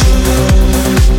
you